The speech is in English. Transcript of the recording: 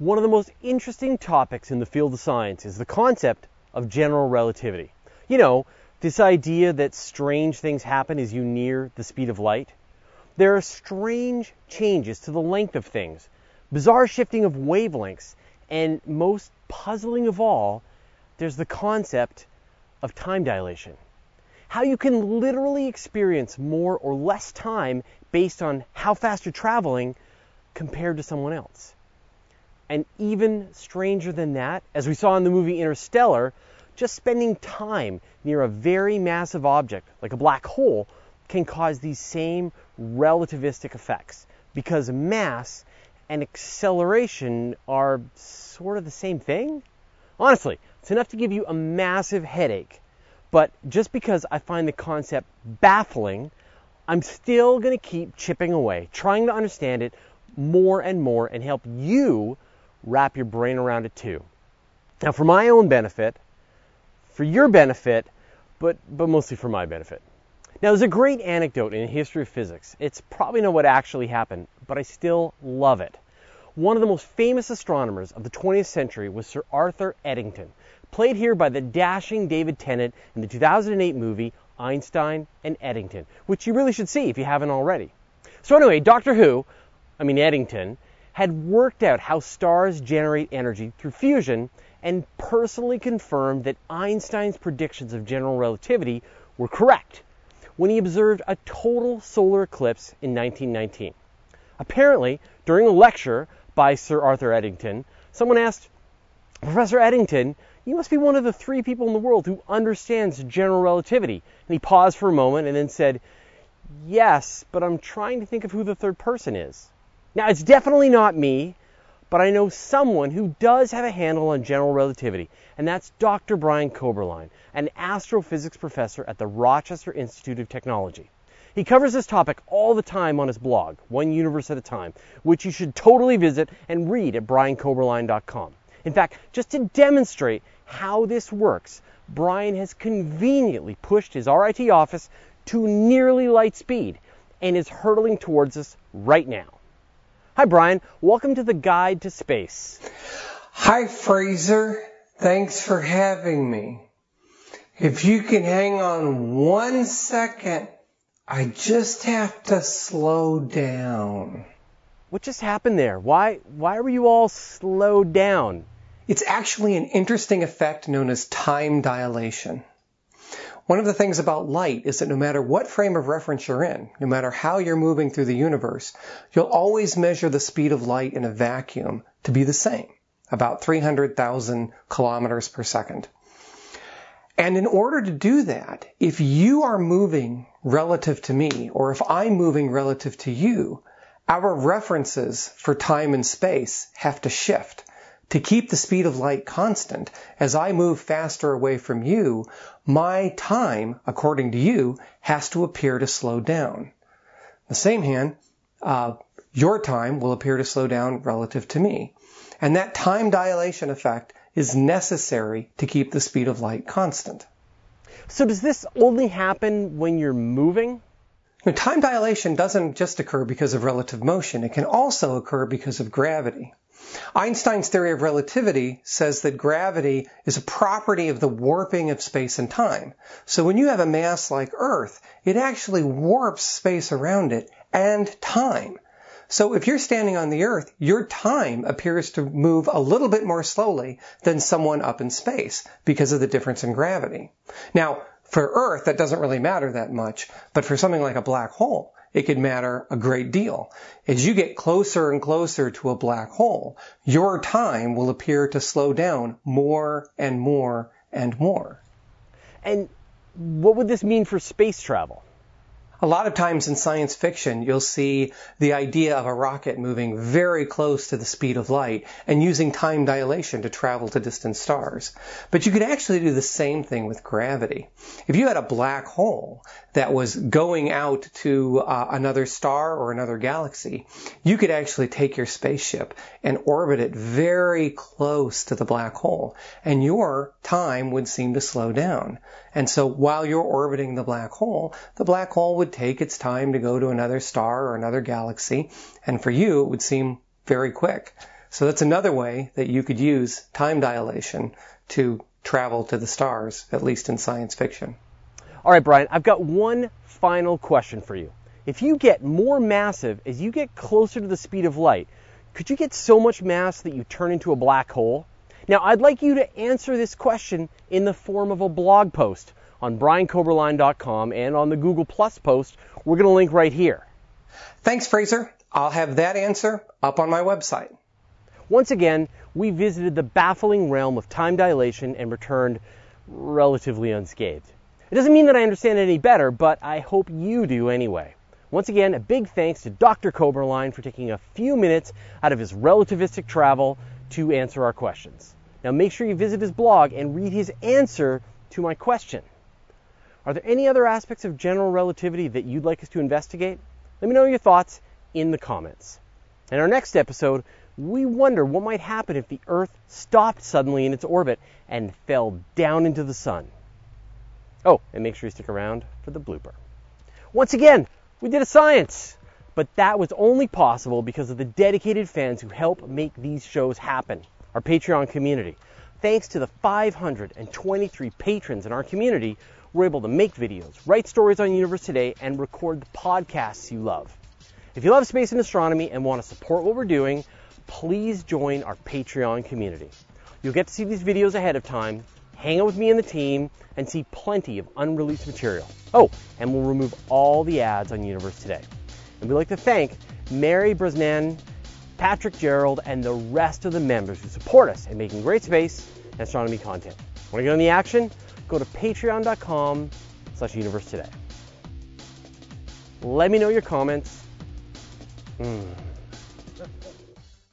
One of the most interesting topics in the field of science is the concept of general relativity. You know, this idea that strange things happen as you near the speed of light. There are strange changes to the length of things, bizarre shifting of wavelengths, and most puzzling of all, there's the concept of time dilation. How you can literally experience more or less time based on how fast you're traveling compared to someone else. And even stranger than that, as we saw in the movie Interstellar, just spending time near a very massive object like a black hole can cause these same relativistic effects because mass and acceleration are sort of the same thing. Honestly, it's enough to give you a massive headache. But just because I find the concept baffling, I'm still going to keep chipping away, trying to understand it more and more and help you wrap your brain around it too. Now, for my own benefit, for your benefit, but, but mostly for my benefit. Now, there's a great anecdote in the history of physics. It's probably not what actually happened, but I still love it. One of the most famous astronomers of the 20th century was Sir Arthur Eddington, played here by the dashing David Tennant in the 2008 movie Einstein and Eddington, which you really should see if you haven't already. So, anyway, Doctor Who, I mean Eddington, had worked out how stars generate energy through fusion and personally confirmed that Einstein's predictions of general relativity were correct when he observed a total solar eclipse in 1919. Apparently, during a lecture by Sir Arthur Eddington, someone asked, Professor Eddington, you must be one of the three people in the world who understands general relativity. And he paused for a moment and then said, Yes, but I'm trying to think of who the third person is. Now, it's definitely not me, but I know someone who does have a handle on general relativity, and that's Dr. Brian Koberlein, an astrophysics professor at the Rochester Institute of Technology. He covers this topic all the time on his blog, One Universe at a Time, which you should totally visit and read at briankoberlein.com. In fact, just to demonstrate how this works, Brian has conveniently pushed his RIT office to nearly light speed and is hurtling towards us right now. Hi, Brian. Welcome to the Guide to Space. Hi, Fraser. Thanks for having me. If you can hang on one second, I just have to slow down. What just happened there? Why, why were you all slowed down? It's actually an interesting effect known as time dilation. One of the things about light is that no matter what frame of reference you're in, no matter how you're moving through the universe, you'll always measure the speed of light in a vacuum to be the same, about 300,000 kilometers per second. And in order to do that, if you are moving relative to me, or if I'm moving relative to you, our references for time and space have to shift to keep the speed of light constant, as I move faster away from you, my time, according to you, has to appear to slow down. The same hand, uh, your time will appear to slow down relative to me. And that time dilation effect is necessary to keep the speed of light constant. So does this only happen when you're moving? Time dilation doesn't just occur because of relative motion. It can also occur because of gravity. Einstein's theory of relativity says that gravity is a property of the warping of space and time. So when you have a mass like Earth, it actually warps space around it and time. So if you're standing on the Earth, your time appears to move a little bit more slowly than someone up in space because of the difference in gravity. Now, for Earth, that doesn't really matter that much, but for something like a black hole, it could matter a great deal. As you get closer and closer to a black hole, your time will appear to slow down more and more and more. And what would this mean for space travel? A lot of times in science fiction, you'll see the idea of a rocket moving very close to the speed of light and using time dilation to travel to distant stars. But you could actually do the same thing with gravity. If you had a black hole that was going out to uh, another star or another galaxy, you could actually take your spaceship and orbit it very close to the black hole, and your time would seem to slow down. And so while you're orbiting the black hole, the black hole would take its time to go to another star or another galaxy, and for you, it would seem very quick. So that's another way that you could use time dilation to travel to the stars, at least in science fiction. All right, Brian, I've got one final question for you. If you get more massive as you get closer to the speed of light, could you get so much mass that you turn into a black hole? Now, I'd like you to answer this question in the form of a blog post on briankoberlein.com and on the Google Plus post we're going to link right here. Thanks, Fraser. I'll have that answer up on my website. Once again, we visited the baffling realm of time dilation and returned relatively unscathed. It doesn't mean that I understand it any better, but I hope you do anyway. Once again, a big thanks to Dr. Koberlein for taking a few minutes out of his relativistic travel to answer our questions. Now make sure you visit his blog and read his answer to my question. Are there any other aspects of general relativity that you'd like us to investigate? Let me know your thoughts in the comments. In our next episode, we wonder what might happen if the Earth stopped suddenly in its orbit and fell down into the sun. Oh, and make sure you stick around for the blooper. Once again, we did a science, but that was only possible because of the dedicated fans who help make these shows happen, our Patreon community. Thanks to the 523 patrons in our community we're able to make videos, write stories on Universe Today, and record the podcasts you love. If you love space and astronomy and want to support what we're doing, please join our Patreon community. You'll get to see these videos ahead of time, hang out with me and the team, and see plenty of unreleased material. Oh, and we'll remove all the ads on Universe Today. And we'd like to thank Mary Brosnan, Patrick Gerald, and the rest of the members who support us in making great space and astronomy content. Want to get on the action? go to patreon.com slash universe today. Let me know your comments. Mm.